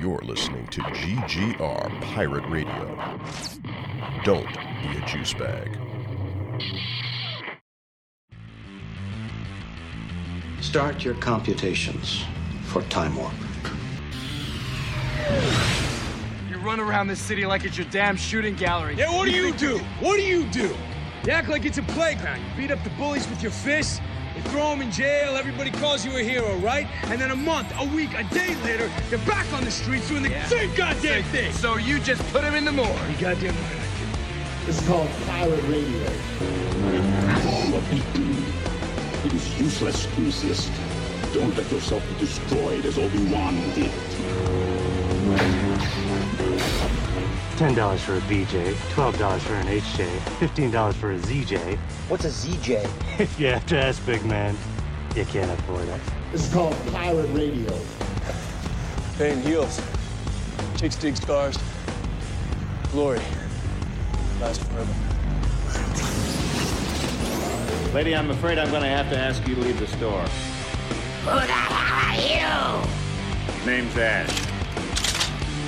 You're listening to GGR Pirate Radio. Don't be a juice bag. Start your computations for Time Warp. You run around this city like it's your damn shooting gallery. Yeah, what do you do? What do you do? You act like it's a playground. You beat up the bullies with your fists. You throw them in jail. Everybody calls you a hero, right? And then a month, a week, a day later, you're back on the streets doing the Yeah. same goddamn thing. So you just put him in the morgue. You goddamn right I This is called pirate radio. It is useless to resist. Don't let yourself be destroyed as Obi-Wan did. Ten dollars for a BJ, twelve dollars for an HJ, fifteen dollars for a ZJ. What's a ZJ? If you have to ask, big man, you can't afford it. This is called pirate radio. Pain heals. Chicks dig scars. Glory. Last forever. Lady, I'm afraid I'm going to have to ask you to leave the store. Who the hell are you? Name's Ash.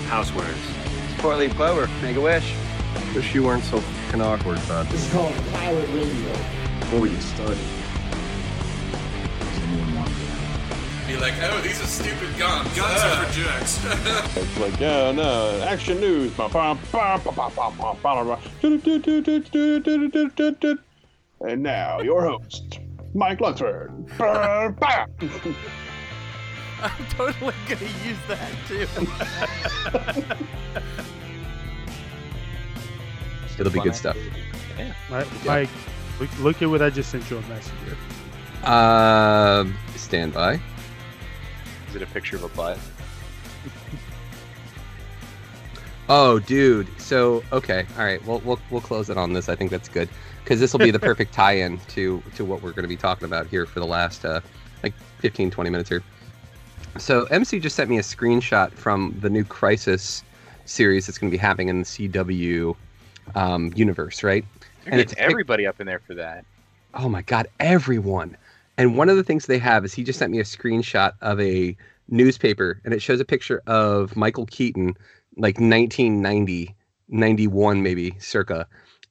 Housewares. Four leaf clover. make a wish. Wish you weren't so fucking awkward, bud. It's called Pilot Radio. Before we get started, be like, oh, these are stupid guns. Guns uh. are for jerks. it's like, oh no, action news. And now, your host, Mike Luxford. Ba- ba- I'm totally gonna use that too. It'll be good stuff. Yeah. Mike, Mike, look, look at what I just sent you on Messenger. Uh, stand by. Is it a picture of a butt? Oh, dude. So okay, all right. Well, we'll we'll close it on this. I think that's good because this will be the perfect tie-in to to what we're going to be talking about here for the last uh, like 15, 20 minutes here. So MC just sent me a screenshot from the new Crisis series that's going to be happening in the CW um, universe, right? They're getting everybody up in there for that. Oh my god, everyone. And one of the things they have is he just sent me a screenshot of a newspaper and it shows a picture of Michael Keaton like 1990, 91 maybe, circa.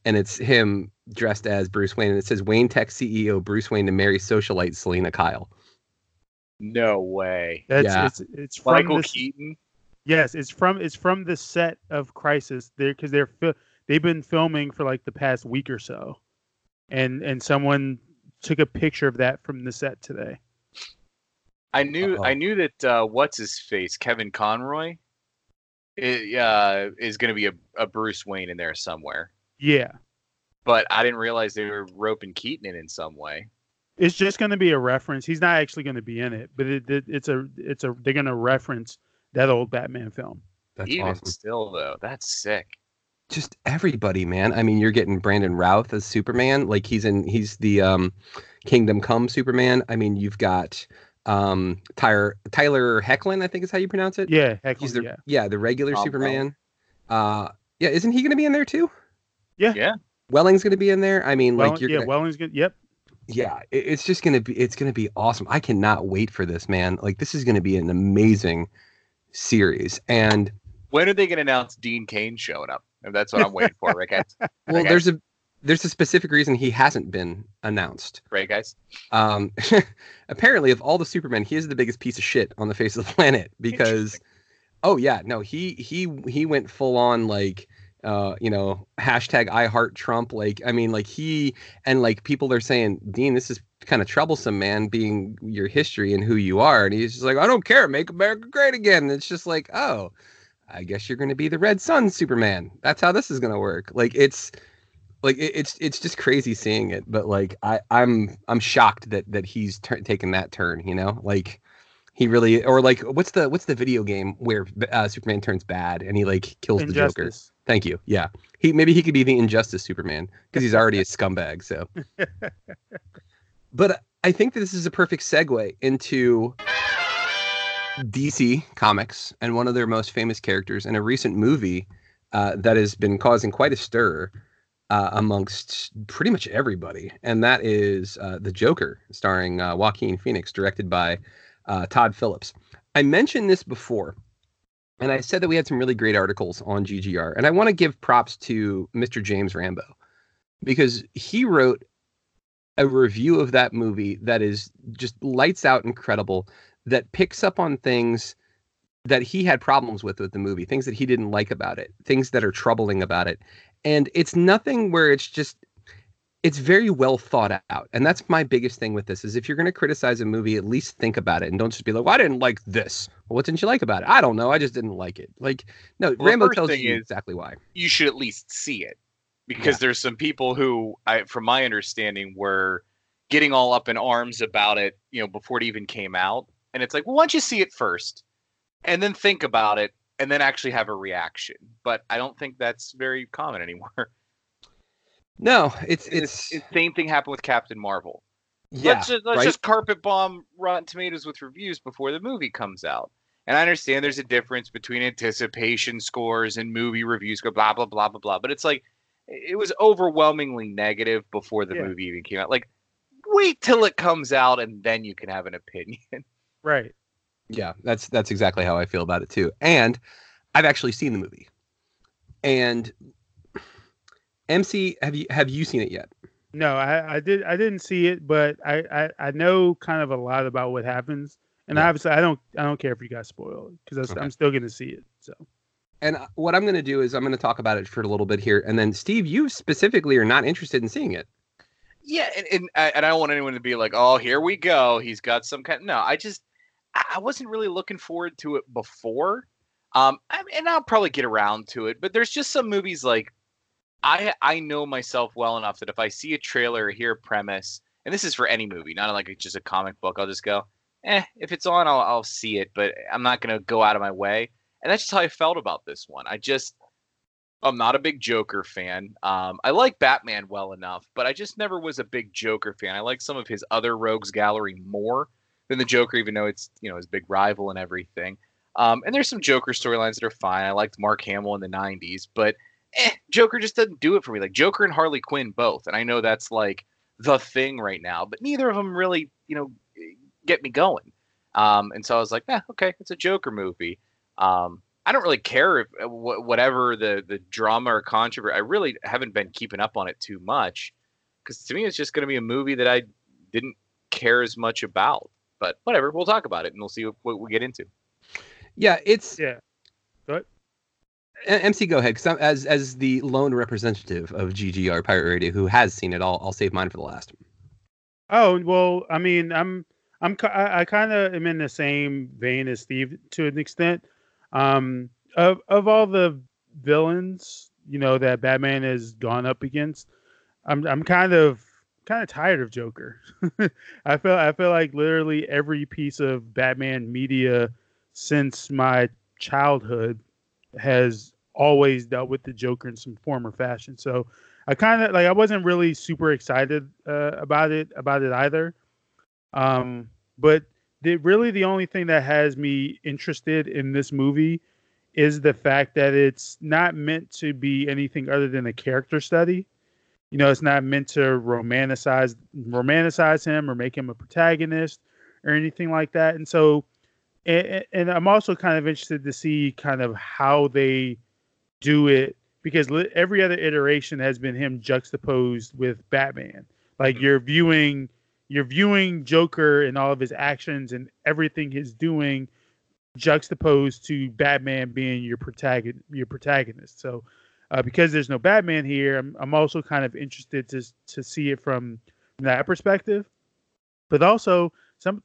And it's him dressed as Bruce Wayne and it says Wayne Tech CEO Bruce Wayne to marry socialite Selina Kyle. No way. That's Yeah. it's it's from Michael this, Keaton. Yes, it's from it's from the set of Crisis. There because they're fi- they've been filming for like the past week or so, and and someone took a picture of that from the set today. I knew I knew that uh, what's his face Kevin Conroy i- uh, is going to be a, a Bruce Wayne in there somewhere, Yeah, but I didn't realize they were roping Keaton in in some way. It's just going to be a reference. He's not actually going to be in it, but it, it, it's a it's a they're going to reference that old Batman film. That's Even awesome. still though, that's sick. Just everybody, man. I mean, you're getting Brandon Routh as Superman, like he's in he's the um Kingdom Come Superman. I mean, you've got um Tyler Tyler Hoechlin, I think is how you pronounce it. Yeah, heck, He's the yeah. yeah, the regular Tom Superman. Uh yeah, isn't he gonna be in there too? Yeah. Yeah. Welling's gonna be in there. I mean, Well, like you're yeah, gonna, Welling's good. Yep. Yeah, it's just gonna be it's gonna be awesome. I cannot wait for this, man. Like this is gonna be an amazing series. And When are they going to announce Dean Cain showing up? And that's what I'm waiting for, right, guys? well, Okay. there's a there's a specific reason he hasn't been announced. Right, guys? Um, apparently, of all the Supermen, he is the biggest piece of shit on the face of the planet because, oh yeah, no, he he he went full on like, uh, you know, hashtag I heart Trump. Like, I mean, like he and like people are saying, Dean, this is kind of troublesome, man, being your history and who you are, and he's just like, I don't care, make America great again. And it's just like, oh, I guess you're going to be the Red Sun Superman. That's how this is going to work. Like, it's like it, it's it's just crazy seeing it but like i i'm i'm shocked that that he's taken that turn you know like he really or like what's the what's the video game where uh, superman turns bad and he like kills the joker? Thank you. Yeah. He maybe he could be the injustice superman because he's already a scumbag so. But i think that this is a perfect segue into dc comics and one of their most famous characters in a recent movie uh, that has been causing quite a stir uh, amongst pretty much everybody, and that is uh, the Joker, starring uh, Joaquin Phoenix, directed by uh, Todd Phillips. I mentioned this before, and I said that we had some really great articles on GGR, and I want to give props to Mr. James Rambo because he wrote a review of that movie that is just lights out incredible that picks up on things that he had problems with with the movie, things that he didn't like about it, things that are troubling about it. And it's nothing where it's just it's very well thought out. And that's my biggest thing with this is if you're going to criticize a movie, at least think about it and don't just be like, well, I didn't like this. Well, what didn't you like about it? I don't know. I just didn't like it. Like, no, well, Rambo tells you exactly why. You should at least see it because yeah. there's some people who, I, from my understanding, were getting all up in arms about it, you know, before it even came out. And it's like, well, why don't you see it first and then think about it and then actually have a reaction? But I don't think that's very common anymore. No, it's it's, it's same thing happened with Captain Marvel. Yeah, let's just, let's right? just carpet bomb Rotten Tomatoes with reviews before the movie comes out. And I understand there's a difference between anticipation scores and movie reviews, go blah blah blah blah blah. But it's like it was overwhelmingly negative before the yeah. movie even came out. Like, wait till it comes out and then you can have an opinion. Right. Yeah, that's that's exactly how I feel about it too. And I've actually seen the movie. And MC, have you have you seen it yet? No, I, I did. I didn't see it, but I, I, I know kind of a lot about what happens, and yeah. obviously I don't I don't care if you guys spoil it because okay. I'm still going to see it. So. And uh, what I'm going to do is I'm going to talk about it for a little bit here, and then Steve, you specifically are not interested in seeing it. Yeah, and and, and I don't want anyone to be like, oh, here we go. He's got some kind. No, I just I wasn't really looking forward to it before. Um, and I'll probably get around to it, but there's just some movies like I I know myself well enough that if I see a trailer or hear a premise, and this is for any movie, not like it's just a comic book, I'll just go, eh, if it's on, I'll I'll see it, but I'm not gonna go out of my way. And that's just how I felt about this one. I just I'm not a big Joker fan. Um, I like Batman well enough, but I just never was a big Joker fan. I like some of his other rogues gallery more than the Joker, even though it's you know his big rival and everything. Um, and there's some Joker storylines that are fine. I liked Mark Hamill in the '90s, but eh, Joker just doesn't do it for me. Like Joker and Harley Quinn both, and I know that's like the thing right now, but neither of them really, you know, get me going. Um, and so I was like, yeah, okay, it's a Joker movie. Um, I don't really care if uh, whatever the the drama or controversy. I really haven't been keeping up on it too much because to me it's just going to be a movie that I didn't care as much about. But whatever, we'll talk about it and we'll see what, what we get into. Yeah, it's yeah. MC, go ahead. Because as as the lone representative of GGR Pirate Radio who has seen it all, I'll save mine for the last. Oh well, I mean, I'm I'm I, I kind of am in the same vein as Steve to an extent. Um, of of all the villains, you know, that Batman has gone up against, I'm I'm kind of kind of tired of Joker. I feel I feel like literally every piece of Batman media since my childhood has always dealt with the Joker in some form or fashion. So I kind of like I wasn't really super excited uh, about it about it either. Um, but the, really the only thing that has me interested in this movie is the fact that it's not meant to be anything other than a character study. You know, it's not meant to romanticize romanticize him or make him a protagonist or anything like that. And so and, and I'm also kind of interested to see kind of how they do it because every other iteration has been him juxtaposed with Batman. Like you're viewing you're viewing Joker and all of his actions and everything he's doing juxtaposed to Batman being your protagonist your protagonist. So uh, because there's no Batman here, I'm, I'm also kind of interested to to see it from, from that perspective. But also some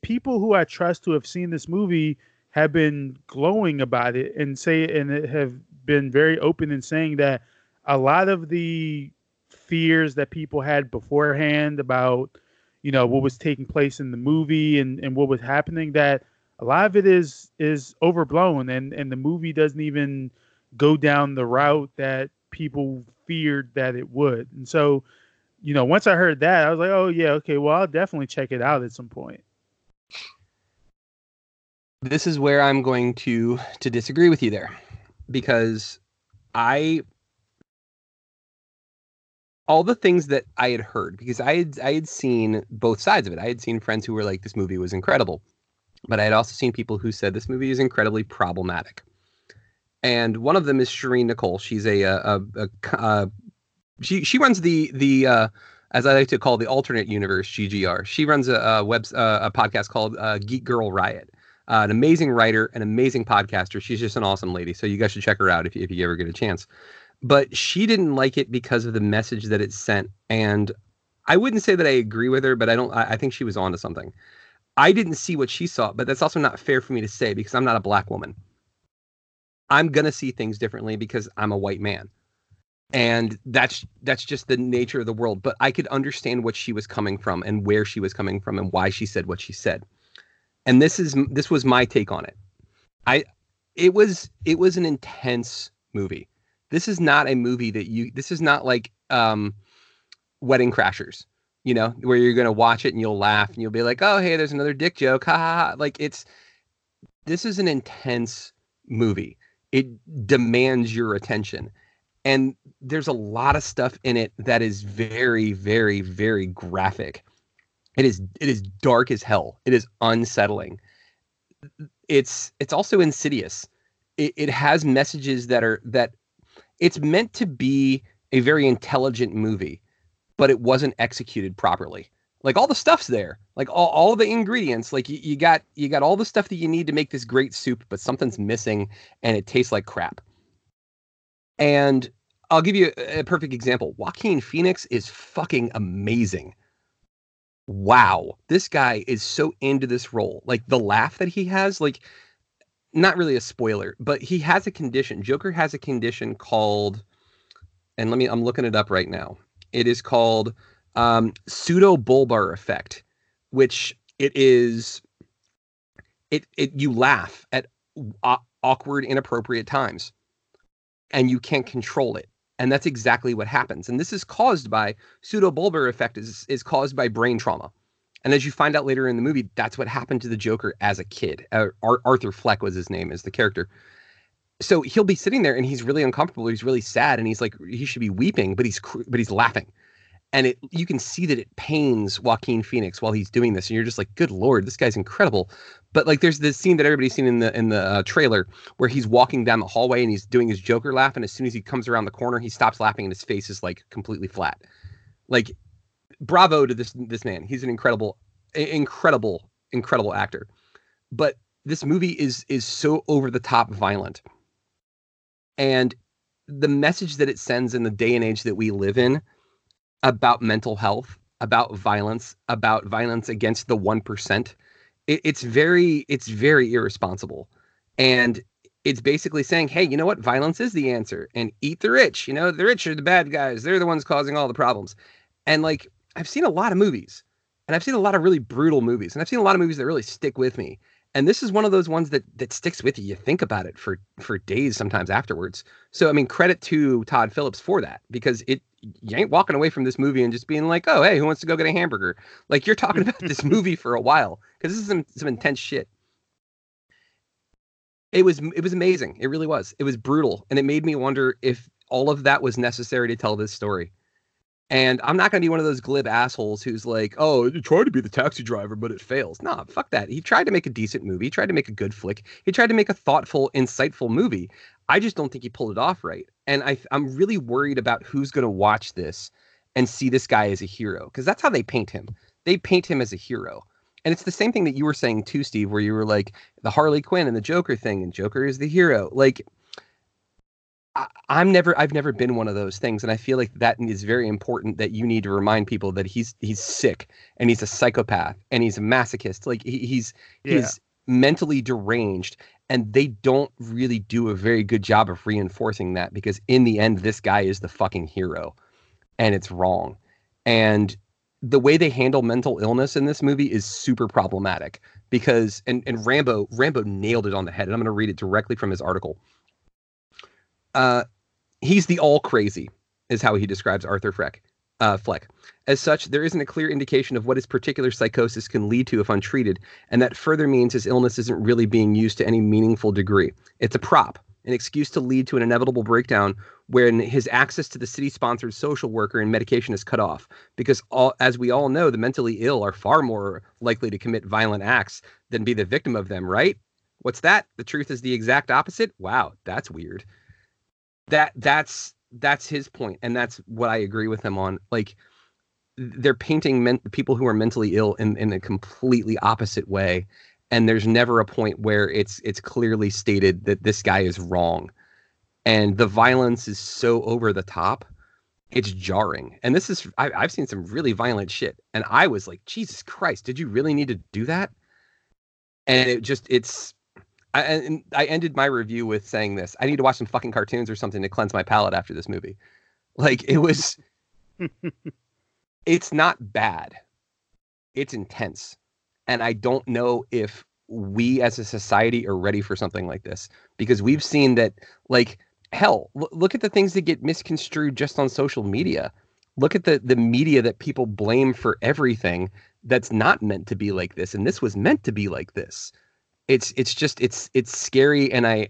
people who I trust who have seen this movie have been glowing about it and say and have been very open in saying that a lot of the fears that people had beforehand about you know what was taking place in the movie and, and what was happening that a lot of it is is overblown and and the movie doesn't even go down the route that people feared that it would. And so you know once i heard that i was like oh yeah okay well i'll definitely check it out at some point this is where I'm going to to disagree with you there because I all the things that I had heard because I had I had seen both sides of it. I had seen friends who were like, "This movie was incredible," but I had also seen people who said this movie is incredibly problematic. And one of them is Shireen Nicole. She's a a, a, a uh, she she runs the the uh, as I like to call the alternate universe GGR. She runs a, a web uh, a podcast called uh, Geek Girl Riot. Uh, an amazing writer, an amazing podcaster. She's just an awesome lady. So you guys should check her out if you, if you ever get a chance. But she didn't like it because of the message that it sent. And I wouldn't say that I agree with her, but I don't. I, I think she was onto something. I didn't see what she saw, but that's also not fair for me to say because I'm not a black woman. I'm gonna see things differently because I'm a white man and that's that's just the nature of the world. But i could understand what she was coming from and where she was coming from and why she said what she said. And this is this was my take on it. I it was it was an intense movie. This is not a movie that you this is not like um wedding crashers you know where you're going to watch it and you'll laugh and you'll be like oh hey there's another dick joke ha ha ha. Like it's this is an intense movie. It demands your attention and there's a lot of stuff in it that is very very very graphic. It is it is dark as hell. It is unsettling. It's it's also insidious. It, it has messages that are that it's meant to be a very intelligent movie but it wasn't executed properly. Like all the stuff's there. Like all, all the ingredients. Like you, you got you got all the stuff that you need to make this great soup but something's missing and it tastes like crap and I'll give you a, perfect example. Joaquin Phoenix is fucking amazing. Wow, this guy is so into this role. Like the laugh that he has, like not really a spoiler, but he has a condition. Joker has a condition called, and let me, I'm looking it up right now. It is called um, pseudo bulbar effect, which it is, it, it, you laugh at awkward, inappropriate times and you can't control it. And that's exactly what happens. And this is caused by pseudobulbar effect is, is caused by brain trauma. And as you find out later in the movie, that's what happened to the Joker as a kid. Uh, Arthur Fleck was his name as the character. So he'll be sitting there and he's really uncomfortable. He's really sad and he's like he should be weeping, but he's but he's laughing and it you can see that it pains Joaquin Phoenix while he's doing this, and you're just like, "Good lord, this guy's incredible." But like, there's this scene that everybody's seen in the in the uh, trailer where he's walking down the hallway and he's doing his Joker laugh, and as soon as he comes around the corner, he stops laughing and his face is like completely flat. Like, bravo to this this man. He's an incredible, incredible, incredible actor. But this movie is is so over the top violent, and the message that it sends in the day and age that we live in about mental health, about violence, about violence against the 1%. It, it's very it's very irresponsible. And it's basically saying, hey, you know what? Violence is the answer and eat the rich. You know, the rich are the bad guys. They're the ones causing all the problems. And like I've seen a lot of movies and I've seen a lot of really brutal movies and I've seen a lot of movies that really stick with me. And this is one of those ones that that sticks with you. You think about it for for days sometimes afterwards. So I mean credit to Todd Phillips for that because it you ain't walking away from this movie and just being like, oh, hey, who wants to go get a hamburger? Like you're talking about this movie for a while because this is some, some intense shit. It was it was amazing. It really was. It was brutal, and it made me wonder if all of that was necessary to tell this story. And I'm not going to be one of those glib assholes who's like, oh, you tried to be the taxi driver, but it fails. Nah, fuck that. He tried to make a decent movie. He tried to make a good flick. He tried to make a thoughtful, insightful movie. I just don't think he pulled it off right. And I, I'm really worried about who's going to watch this and see this guy as a hero because that's how they paint him. They paint him as a hero. And it's the same thing that you were saying too, Steve, where you were like the Harley Quinn and the Joker thing, and Joker is the hero. Like, I, I'm never, I've never been one of those things, and I feel like that is very important. That you need to remind people that he's he's sick and he's a psychopath and he's a masochist. Like he, he's yeah. he's mentally deranged and they don't really do a very good job of reinforcing that because in the end this guy is the fucking hero and it's wrong and the way they handle mental illness in this movie is super problematic because and and Rambo Rambo nailed it on the head and I'm going to read it directly from his article uh he's the all crazy is how he describes Arthur Fleck uh, Fleck. As such, there isn't a clear indication of what his particular psychosis can lead to if untreated, and that further means his illness isn't really being used to any meaningful degree. It's a prop, an excuse to lead to an inevitable breakdown when his access to the city sponsored social worker and medication is cut off. Because, all, as we all know, the mentally ill are far more likely to commit violent acts than be the victim of them, right? What's that? The truth is the exact opposite? Wow, that's weird. That that's that's his point and that's what I agree with him on. Like they're painting men- people who are mentally ill in, in a completely opposite way and there's never a point where it's it's clearly stated that this guy is wrong and the violence is so over the top it's jarring and this is I, have seen some really violent shit and i was like jesus christ did you really need to do that and it just it's I, and I ended my review with saying this i need to watch some fucking cartoons or something to cleanse my palate after this movie. Like it was it's not bad. It's intense. And i don't know if we as a society are ready for something like this because we've seen that like hell l- look at the things that get misconstrued just on social media. Look at the the media that people blame for everything that's not meant to be like this and this was meant to be like this it's it's just it's it's scary and i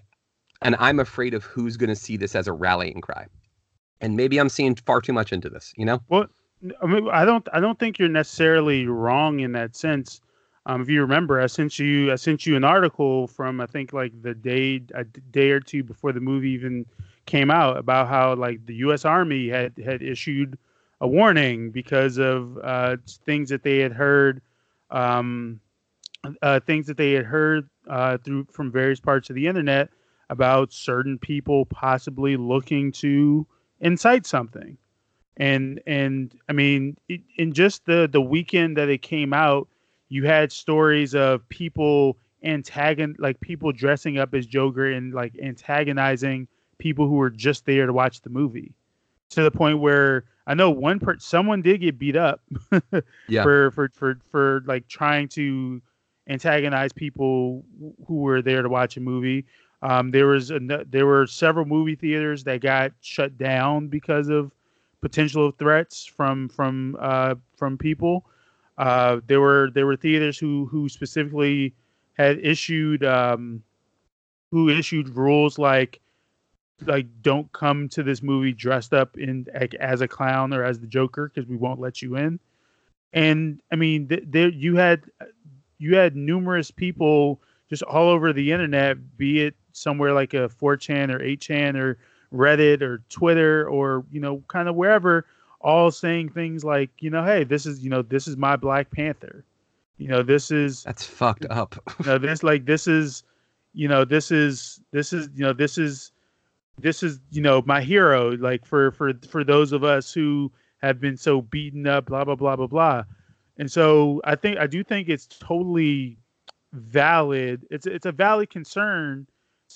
and i'm afraid of who's going to see this as a rallying cry and maybe i'm seeing far too much into this you know well I mean, I don't, I don't think you're necessarily wrong in that sense. Um, if you remember, I sent you I sent you an article from I think like the day a day or two before the movie even came out about how like the U.S. Army had had issued a warning because of uh, things that they had heard, um, uh, things that they had heard uh, through from various parts of the internet about certain people possibly looking to incite something, and and I mean in just the the weekend that it came out you had stories of people antagon like people dressing up as Joker and like antagonizing people who were just there to watch the movie to the point where I know one per someone did get beat up yeah. for, for for for like trying to antagonize people who were there to watch a movie. Um, there was a, there were several movie theaters that got shut down because of potential threats from from uh, from people. Uh, there were there were theaters who who specifically had issued um, who issued rules like like don't come to this movie dressed up in like, as a clown or as the Joker because we won't let you in. And I mean, th- there you had you had numerous people just all over the internet, be it somewhere like a 4chan or 8chan or Reddit or Twitter or you know kind of wherever all saying things like, you know, hey, this is, you know, this is my Black Panther. You know, this is that's fucked up. you know, this like this is, you know, this is this is, you know, this is this is, you know, my hero. Like for for for those of us who have been so beaten up, blah blah blah blah blah. And so I think I do think it's totally valid. It's it's a valid concern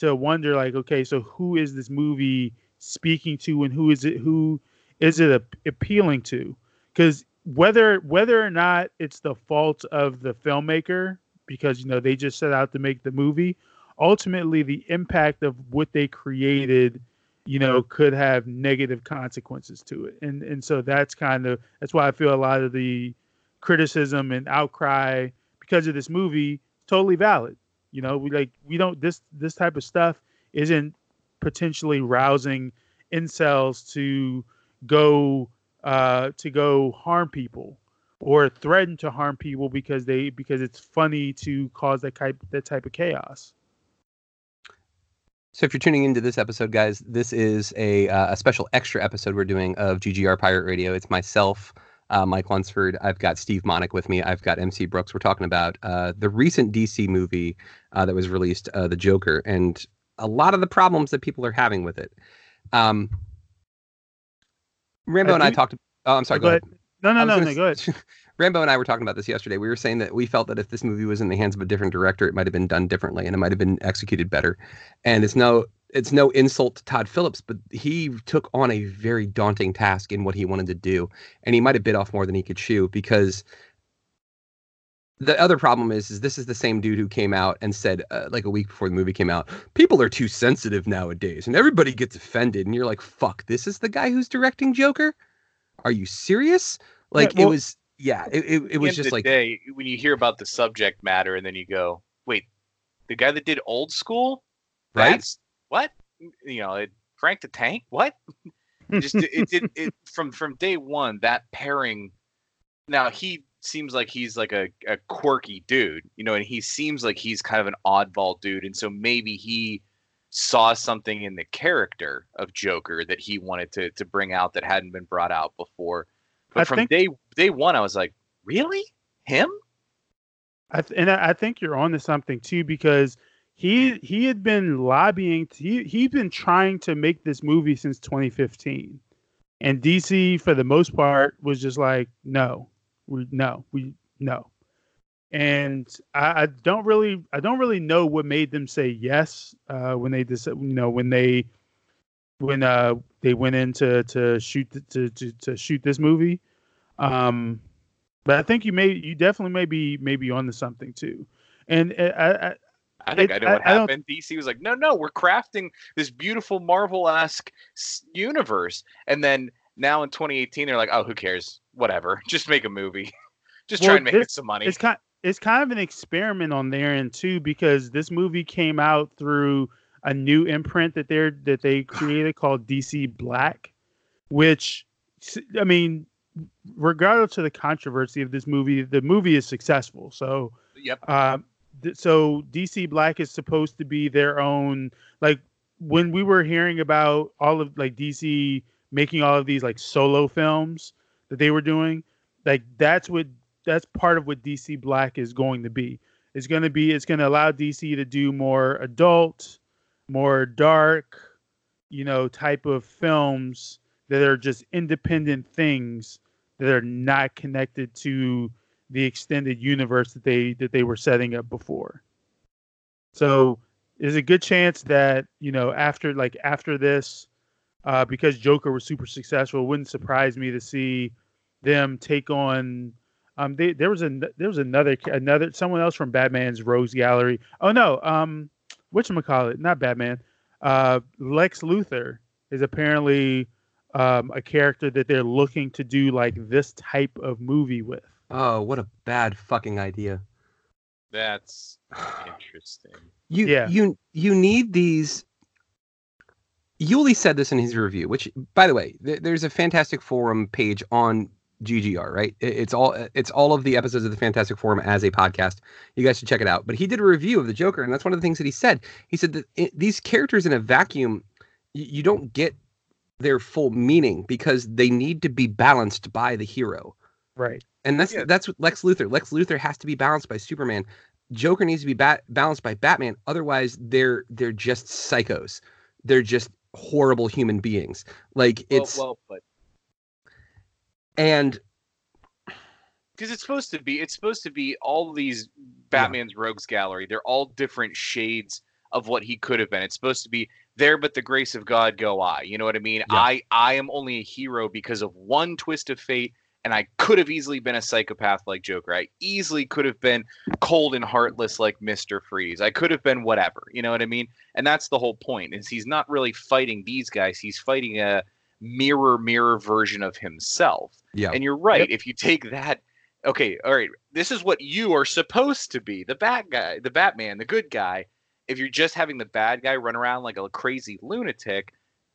to wonder like, okay, so who is this movie speaking to, and who is it who is it appealing to? Because whether whether or not it's the fault of the filmmaker, because you know they just set out to make the movie, ultimately the impact of what they created, you know, could have negative consequences to it. And and so that's kind of that's why I feel a lot of the criticism and outcry because of this movie totally valid. You know, we like we don't this this type of stuff isn't potentially rousing incels to go uh, to go harm people or threaten to harm people because they because it's funny to cause that type that type of chaos. So if you're tuning into this episode, guys, this is a uh, a special extra episode we're doing of GGR Pirate Radio. It's myself, uh, Mike Lunsford. I've got Steve Monick with me. I've got MC Brooks. We're talking about uh, the recent DC movie uh, that was released, uh, The Joker, and a lot of the problems that people are having with it. Um, Rambo and I talked. Oh, I'm sorry. Uh, go, go ahead. ahead. No, no, no, no. Go ahead. Rambo and I were talking about this yesterday. We were saying that we felt that if this movie was in the hands of a different director, it might have been done differently and it might have been executed better. And it's no it's no insult to Todd Phillips, but he took on a very daunting task in what he wanted to do, and he might have bit off more than he could chew because the other problem is, is this is the same dude who came out and said uh, like a week before the movie came out, people are too sensitive nowadays, and everybody gets offended, and you're like, fuck, this is the guy who's directing Joker. are you serious? Like well- it was, yeah, it, it, it was just like, day, when you hear about the subject matter and then you go, wait, the guy that did old school, Right. That's what you know, it, Frank the Tank, what? Just it did it, from from day one that pairing. Now he seems like he's like a, a quirky dude, you know, and he seems like he's kind of an oddball dude, and so maybe he saw something in the character of Joker that he wanted to to bring out that hadn't been brought out before. But I from think- day day one, I was like, really him? I th- and I I think you're onto something too because he he had been lobbying. He he'd been trying to make this movie since 2015, and DC for the most part was just like, no, we no, we no. And I, I don't really I don't really know what made them say yes uh, when they just you know when they when uh they went in to to shoot th- to to, to shoot this movie. Um, but I think you may you definitely may be maybe onto something too. And uh, I, I I think It- I know what I- I happened. DC was like, no, no, we're crafting this beautiful Marvel-esque universe, and then now in 2018, they're like, oh, who cares? Whatever, just make a movie, just try and make this- it some money. It's kind it's kind of an experiment on their end too because this movie came out through a new imprint that they're that they created called DC Black, which I mean, regardless of the controversy of this movie, the movie is successful. So Yep. uh, so DC Black is supposed to be their own like when we were hearing about all of like DC making all of these like solo films that they were doing, like that's what that's part of what DC Black is going to be. It's going to be it's going to allow DC to do more adult, more dark, you know, type of films that are just independent things that are not connected to the extended universe that they that they were setting up before. So there's a good chance that you know after like after this, uh, because Joker was super successful, it wouldn't surprise me to see them take on. Um, they, there was a there was another another someone else from Batman's rogues gallery. Oh no, um, what call it? Not Batman. Uh, Lex Luthor is apparently um, a character that they're looking to do like this type of movie with. Oh, what a bad fucking idea. That's interesting. You Yeah. you you need these. Yuli said this in his review, which, by the way, th- there's a Fantastic Forum page on GGR, right? It- It's all it's all of the episodes of the Fantastic Forum as a podcast. You guys should check it out. But he did a review of the Joker, and that's one of the things that he said. He said that it, these characters in a vacuum, y- you don't get their full meaning because they need to be balanced by the hero. Right. And that's Yeah. that's what Lex Luthor. Lex Luthor has to be balanced by Superman. Joker needs to be ba- balanced by Batman. Otherwise, they're they're just psychos. They're just horrible human beings. Like it's well, well, but and because it's supposed to be, it's supposed to be all these Batman's rogues gallery. They're all different shades of what he could have been. It's supposed to be there, but the grace of God go I. You know what I mean? Yeah. I I am only a hero because of one twist of fate. And I could have easily been a psychopath like Joker. I easily could have been cold and heartless like Mister Freeze. I could have been whatever. You know what I mean? And that's the whole point. Is he's not really fighting these guys. He's fighting a mirror mirror version of himself. yeah, And you're right. If you take that, okay, all right, this is what you are supposed to be the bad guy, the Batman, the good guy. If you're just having the bad guy run around like a crazy lunatic,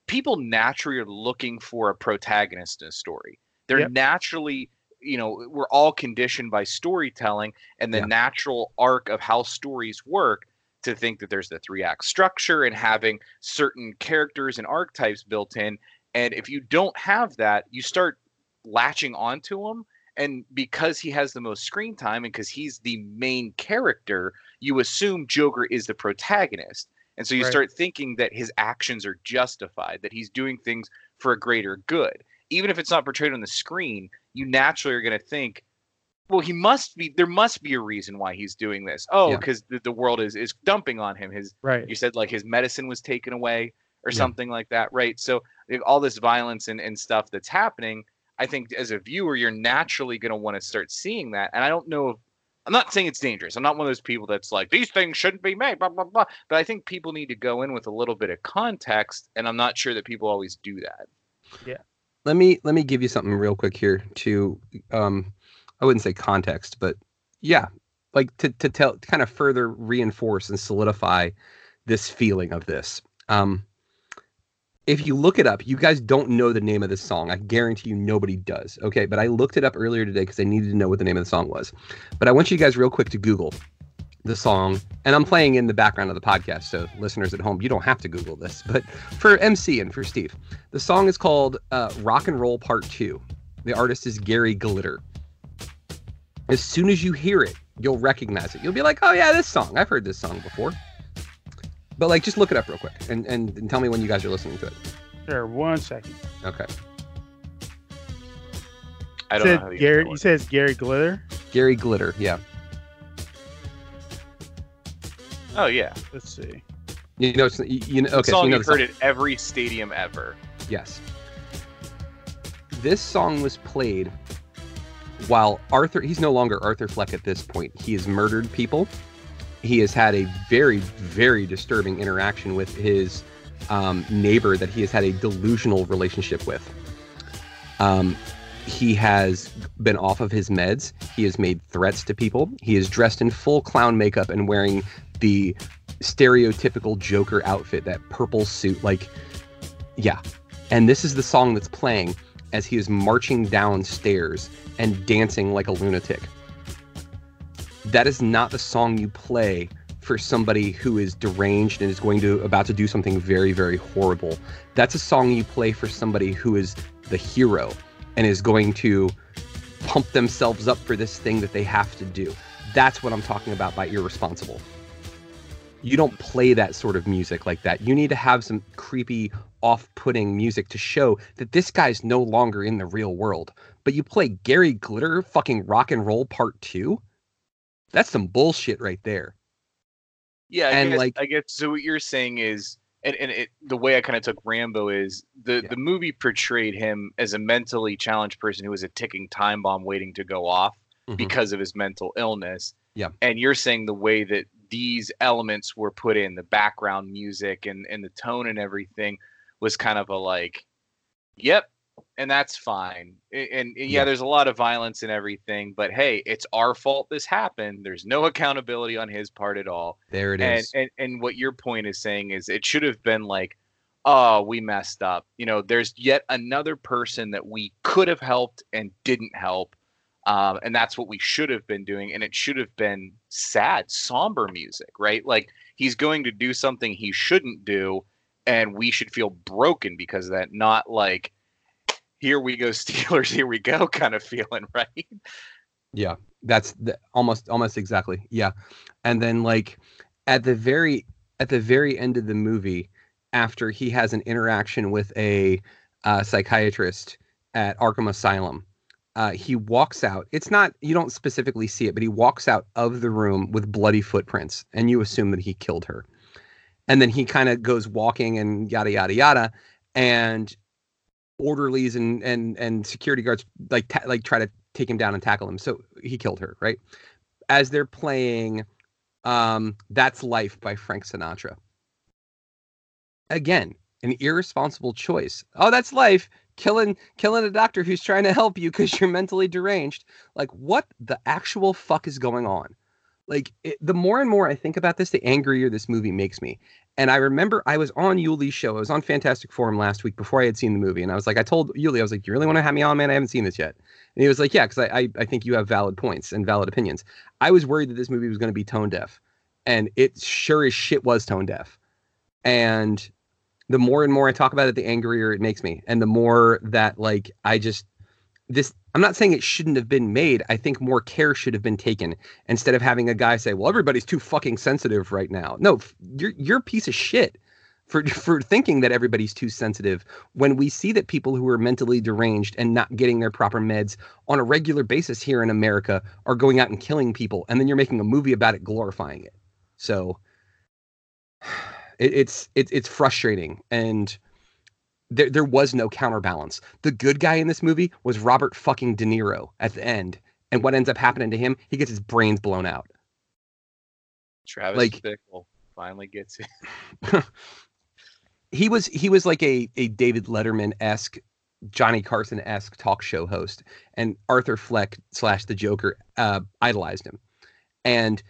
people naturally are looking for a protagonist in a story. They're Yep. naturally, you know, we're all conditioned by storytelling and the Yeah. natural arc of how stories work to think that there's the three act structure and having certain characters and archetypes built in. And if you don't have that, you start latching onto him. And because he has the most screen time and because he's the main character, you assume Joker is the protagonist. And so you Right. start thinking that his actions are justified, that he's doing things for a greater good. Even if it's not portrayed on the screen, you naturally are going to think, well, he must be, there must be a reason why he's doing this. Oh, Yeah. because the, the world is, is dumping on him. His, Right. you said like his medicine was taken away or Yeah. something like that, right? So like, all this violence and, and stuff that's happening, I think as a viewer, you're naturally going to want to start seeing that. And I don't know if I'm not saying it's dangerous. I'm not one of those people that's like these things shouldn't be made, blah blah blah. But I think people need to go in with a little bit of context, and I'm not sure that people always do that. Let me let me give you something real quick here to um I wouldn't say context, but yeah, like to to tell to kind of further reinforce and solidify this feeling of this. Um if you look it up, you guys don't know the name of this song. I guarantee you nobody does. Okay, but I looked it up earlier today because I needed to know what the name of the song was. But I want you guys real quick to Google the song, and I'm playing in the background of the podcast, so listeners at home, you don't have to Google this. But for MC and for Steve, the song is called uh, "Rock and Roll Part 2. The artist is Gary Glitter. As soon as you hear it, you'll recognize it. You'll be like, "Oh yeah, this song. I've heard this song before." But like, just look it up real quick and, and, and tell me when you guys are listening to it. Sure, one second. Okay. I don't Said know how you Gary. spell You it. says Gary Glitter. Gary Glitter, yeah. Oh yeah. Let's see. You know, it's, you, you know, okay. so you know you've heard song. at every stadium ever. Yes. This song was played while Arthur, he's no longer Arthur Fleck at this point. He has murdered people. He has had a very, very disturbing interaction with his um, neighbor that he has had a delusional relationship with. Um, he has been off of his meds. He has made threats to people. He is dressed in full clown makeup and wearing the stereotypical Joker outfit, that purple suit. Like, yeah. And this is the song that's playing as he is marching downstairs and dancing like a lunatic. That is not the song you play for somebody who is deranged and is going to about to do something very very horrible. That's a song you play for somebody who is the hero and is going to pump themselves up for this thing that they have to do. That's what I'm talking about by irresponsible. You don't play that sort of music like that. You need to have some creepy, off putting music to show that this guy's no longer in the real world. But you play Gary Glitter fucking rock and roll part two? That's some bullshit right there. Yeah, I And, guess, like- I guess so. What you're saying is, and, and it, the way I kind of took Rambo is the the movie portrayed him as a mentally challenged person who was a ticking time bomb waiting to go off Mhm. because of his mental illness. Yeah. And you're saying the way that these elements were put in, the background music and and the tone and everything, was kind of a like, yep, and that's fine. And, and yeah, Yeah. there's a lot of violence and everything, but hey, it's our fault this happened. There's no accountability on his part at all There it and, is. and and what your point is saying is it should have been like oh we messed up you know there's yet another person that we could have helped and didn't help um, and that's what we should have been doing and it should have been sad somber music right like he's going to do something he shouldn't do and we should feel broken because of that not like here we go steelers here we go kind of feeling right Yeah, that's the, almost almost exactly. Yeah, and then like at the very at the very end of the movie, after he has an interaction with a uh, psychiatrist at Arkham Asylum, uh, he walks out. It's not you don't specifically see it, but he walks out of the room with bloody footprints, and you assume that he killed her. And then he kind of goes walking and yada yada yada, and orderlies and and and security guards like ta- like try to take him down and tackle him. So he killed her, right? As they're playing um That's Life by Frank Sinatra. Again, an irresponsible choice. Oh, that's life. Killing killing a doctor who's trying to help you cuz you're mentally deranged. Like what the actual fuck is going on? Like it, the more and more I think about this, the angrier this movie makes me. And I remember I was on Yuli's show. I was on Fantastic Forum last week before I had seen the movie. And I was like, I told Yuli, I was like, you really want to have me on, man? I haven't seen this yet. And he was like, yeah, because I, I, I think you have valid points and valid opinions. I was worried that this movie was going to be tone deaf. And it sure as shit was tone deaf. And the more and more I talk about it, the angrier it makes me. And the more that, like, I just, this, I'm not saying it shouldn't have been made. I think more care should have been taken instead of having a guy say, well, everybody's too fucking sensitive right now. No, you're, you're a piece of shit for for thinking that everybody's too sensitive when we see that people who are mentally deranged and not getting their proper meds on a regular basis here in America are going out and killing people and then you're making a movie about it glorifying it. So it, it's it's it's frustrating and there there was no counterbalance. The good guy in this movie was Robert fucking De Niro at the end. And what ends up happening to him? He gets his brains blown out. travis Like- Bickle finally gets it he was he was like a a David Letterman esque Johnny Carson esque talk show host, and Arthur Fleck slash the Joker uh, idolized him, and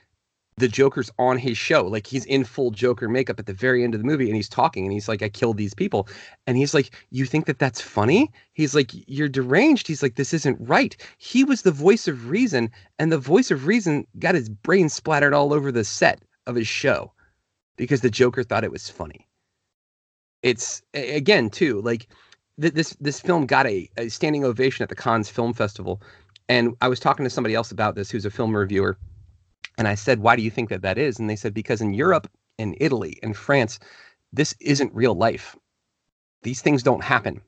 the Joker's on his show, like he's in full Joker makeup at the very end of the movie, and he's talking, and he's like, "I killed these people," and he's like, "You think that that's funny?" He's like, "You're deranged." He's like, "This isn't right." He was the voice of reason, and the voice of reason got his brain splattered all over the set of his show because the Joker thought it was funny. It's again too like th- this this film got a, a standing ovation at the Cannes Film Festival, and I was talking to somebody else about this who's a film reviewer, and I said, "Why do you think that that is?" And they said, "Because in Europe, in Italy, in France, this isn't real life. These things don't happen.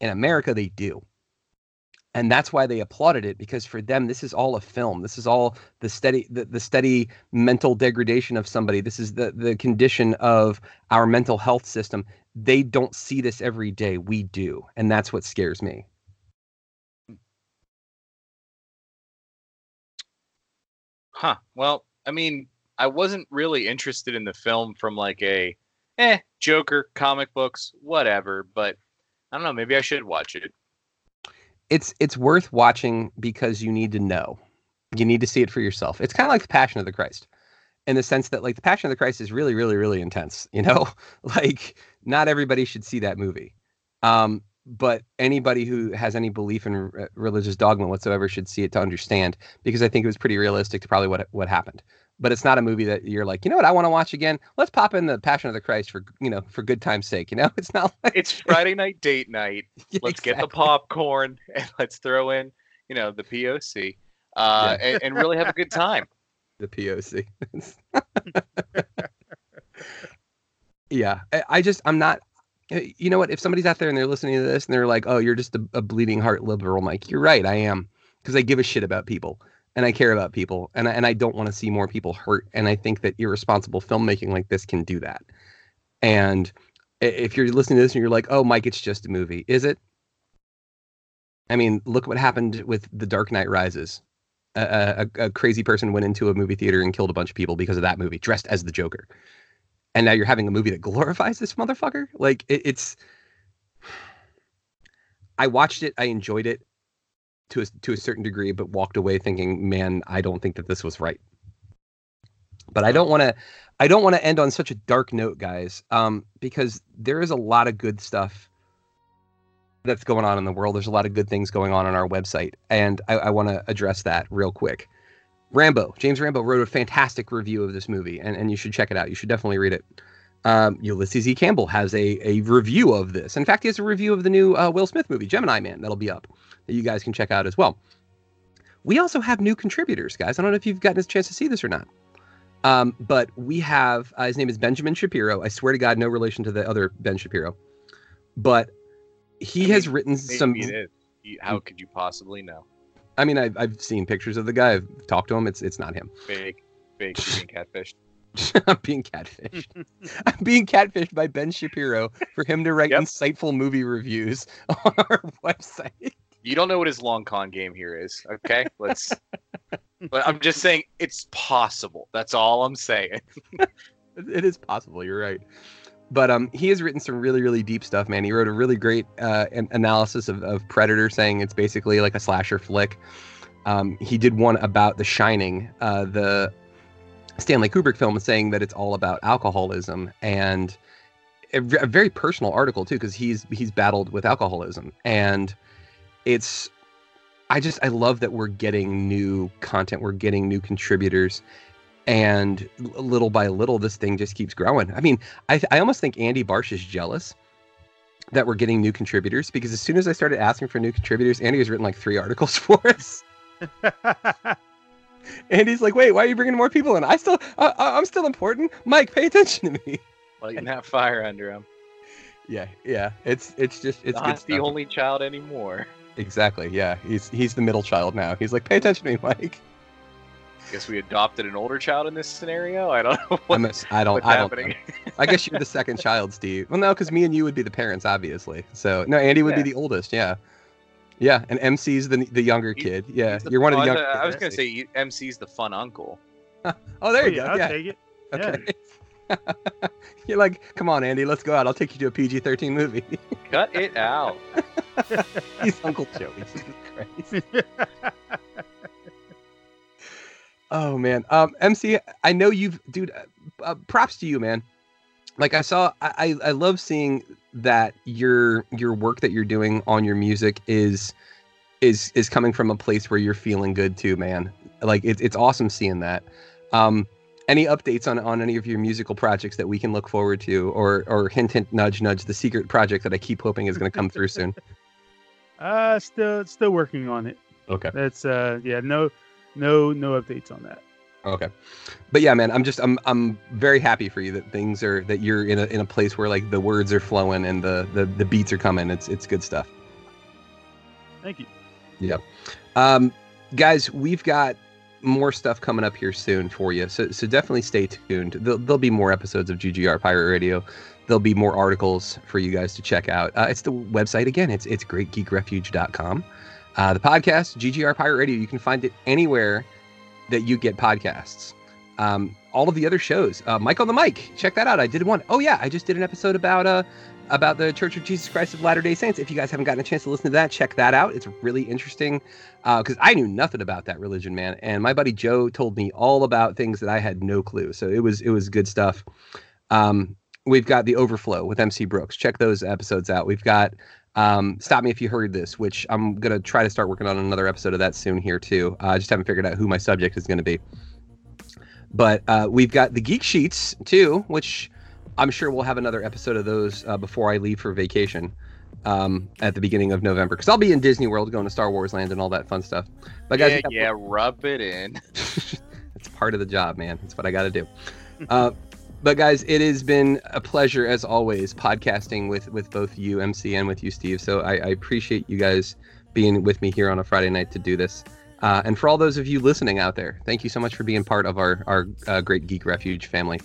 In America, they do." and that's why they applauded it because for them this is all a film this is all the steady the, the steady mental degradation of somebody this is the the condition of our mental health system they don't see this every day we do and that's what scares me huh well i mean i wasn't really interested in the film from like a eh joker comic books whatever but i don't know maybe i should watch it it's it's worth watching because you need to know. You need to see it for yourself. It's kind of like the Passion of the Christ, in the sense that like the Passion of the Christ is really, really, really intense. You know, like not everybody should see that movie, um, but anybody who has any belief in r- religious dogma whatsoever should see it to understand. Because I think it was pretty realistic to probably what what happened but it's not a movie that you're like, you know what, I want to watch again. Let's pop in the Passion of the Christ for you know for good time's sake. You know, it's not like it's Friday night date night. Yeah, let's get the popcorn and let's throw in you know the POC uh, Yeah. and, and really have a good time. the POC. yeah, I, I just I'm not. Uh, you know what? If somebody's out there and they're listening to this and they're like, "Oh, you're just a, a bleeding heart liberal," Mike, you're right. I am because I give a shit about people and I care about people and I, and I don't want to see more people hurt. And I think that irresponsible filmmaking like this can do that. And if you're listening to this and you're like, "Oh, Mike, it's just a movie," is it? I mean, look what happened with The Dark Knight Rises. A, a, a crazy person went into a movie theater and killed a bunch of people because of that movie, dressed as the Joker. And now you're having a movie that glorifies this motherfucker. Like it, it's. I watched it. I enjoyed it to a, to a certain degree, but walked away thinking, "Man, I don't think that this was right." But I don't want to. I don't want to end on such a dark note, guys, um, because there is a lot of good stuff that's going on in the world. There's a lot of good things going on on our website, and I, I want to address that real quick. Rambo, James Rambo wrote a fantastic review of this movie, and, and you should check it out. You should definitely read it. Um, Ulysses E. Campbell has a, a review of this. In fact, he has a review of the new uh, Will Smith movie, Gemini Man, that'll be up that you guys can check out as well. We also have new contributors, guys. I don't know if you've gotten a chance to see this or not. Um, but we have uh, his name is Benjamin Shapiro. I swear to God, no relation to the other Ben Shapiro, but he has written some. You- How could you possibly know? I mean, I've, I've seen pictures of the guy. I've talked to him. It's it's not him. Fake, fake being catfished. I'm being catfished. I'm being catfished by Ben Shapiro for him to write insightful movie reviews on our website. You don't know what his long con game here is. Okay, let's. but I'm just saying it's possible. That's all I'm saying. it is possible. You're right. But um, he has written some really, really deep stuff, man. He wrote a really great uh, an- analysis of, of Predator, saying it's basically like a slasher flick. Um, he did one about The Shining, uh, the Stanley Kubrick film, saying that it's all about alcoholism and a, very personal article too, because he's he's battled with alcoholism, and it's I just I love that we're getting new content, we're getting new contributors, and little by little this thing just keeps growing. I mean, I I almost think Andy Barsh is jealous that we're getting new contributors because as soon as I started asking for new contributors, Andy has written like three articles for us. And he's like, "Wait, why are you bringing more people in? I still, uh, I'm still important. Mike, pay attention to me." Lighting that fire under him. Yeah, yeah. It's it's just it's Not the only child anymore. Exactly. Yeah, he's he's the middle child now. He's like, "Pay attention to me, Mike." I guess we adopted an older child in this scenario. I don't know what, I'm a, I don't. what's I don't. happening. I guess you're the second child, Steve. Well, no, because me and you would be the parents, obviously. So no, Andy would Yeah. be the oldest. Yeah, yeah, and MC's the the younger kid. Yeah, you're one of the younger. Uh, I was gonna say you- MC's the fun uncle. Oh, there Oh, you yeah, go. I'll yeah. take it. Okay. You're like, come on, Andy, let's go out. I'll take you to a PG-13 movie. Cut it out. He's Uncle Joey. Jesus Christ. Oh man, um, MC, I know you've, dude. Uh, uh, props to you, man. Like I saw, I, I I love seeing that your your work that you're doing on your music is is is coming from a place where you're feeling good too, man. Like it's it's awesome seeing that. Um, any updates on on any of your musical projects that we can look forward to, or or hint hint nudge nudge the secret project that I keep hoping is going to come through soon. Uh, still still working on it. Okay. That's uh yeah no no no updates on that. Okay. But yeah, man, I'm just I'm I'm very happy for you that things are that you're in a in a place where like the words are flowing and the the, the beats are coming. It's it's good stuff. Thank you. Yeah. Um guys, we've got more stuff coming up here soon for you. So so definitely stay tuned. There'll, there'll be more episodes of GGR Pirate Radio. There'll be more articles for you guys to check out. Uh, it's the website again. It's it's greatgeekrefuge.com. Uh, the podcast, GGR Pirate Radio, you can find it anywhere that you get podcasts. Um, all of the other shows, uh, Mike on the Mic, check that out. I did one. Oh yeah, I just did an episode about uh about the Church of Jesus Christ of Latter Day Saints. If you guys haven't gotten a chance to listen to that, check that out. It's really interesting because uh, I knew nothing about that religion, man. And my buddy Joe told me all about things that I had no clue. So it was it was good stuff. Um, we've got the Overflow with MC Brooks. Check those episodes out. We've got um, Stop Me If You Heard This, which I'm going to try to start working on another episode of that soon here, too. Uh, I just haven't figured out who my subject is going to be. But uh, we've got the Geek Sheets, too, which I'm sure we'll have another episode of those uh, before I leave for vacation um, at the beginning of November. Because I'll be in Disney World going to Star Wars Land and all that fun stuff. But guys, yeah, yeah, rub it in. it's part of the job, man. It's what I got to do. But guys, it has been a pleasure as always podcasting with with both you, MC, and with you, Steve. So I, I appreciate you guys being with me here on a Friday night to do this. Uh, and for all those of you listening out there, thank you so much for being part of our our uh, Great Geek Refuge family.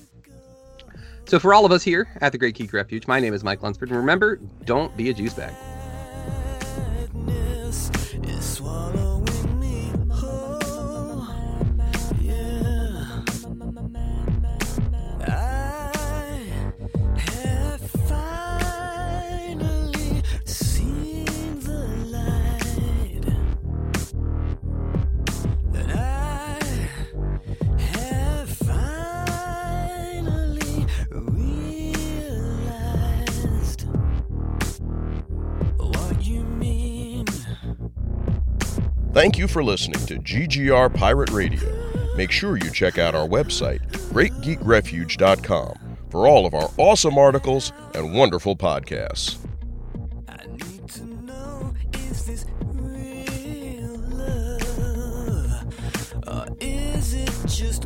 So for all of us here at the Great Geek Refuge, my name is Mike Lunsford, and remember, don't be a juice bag. Thank you for listening to GGR Pirate Radio. Make sure you check out our website, greatgeekrefuge.com, for all of our awesome articles and wonderful podcasts. just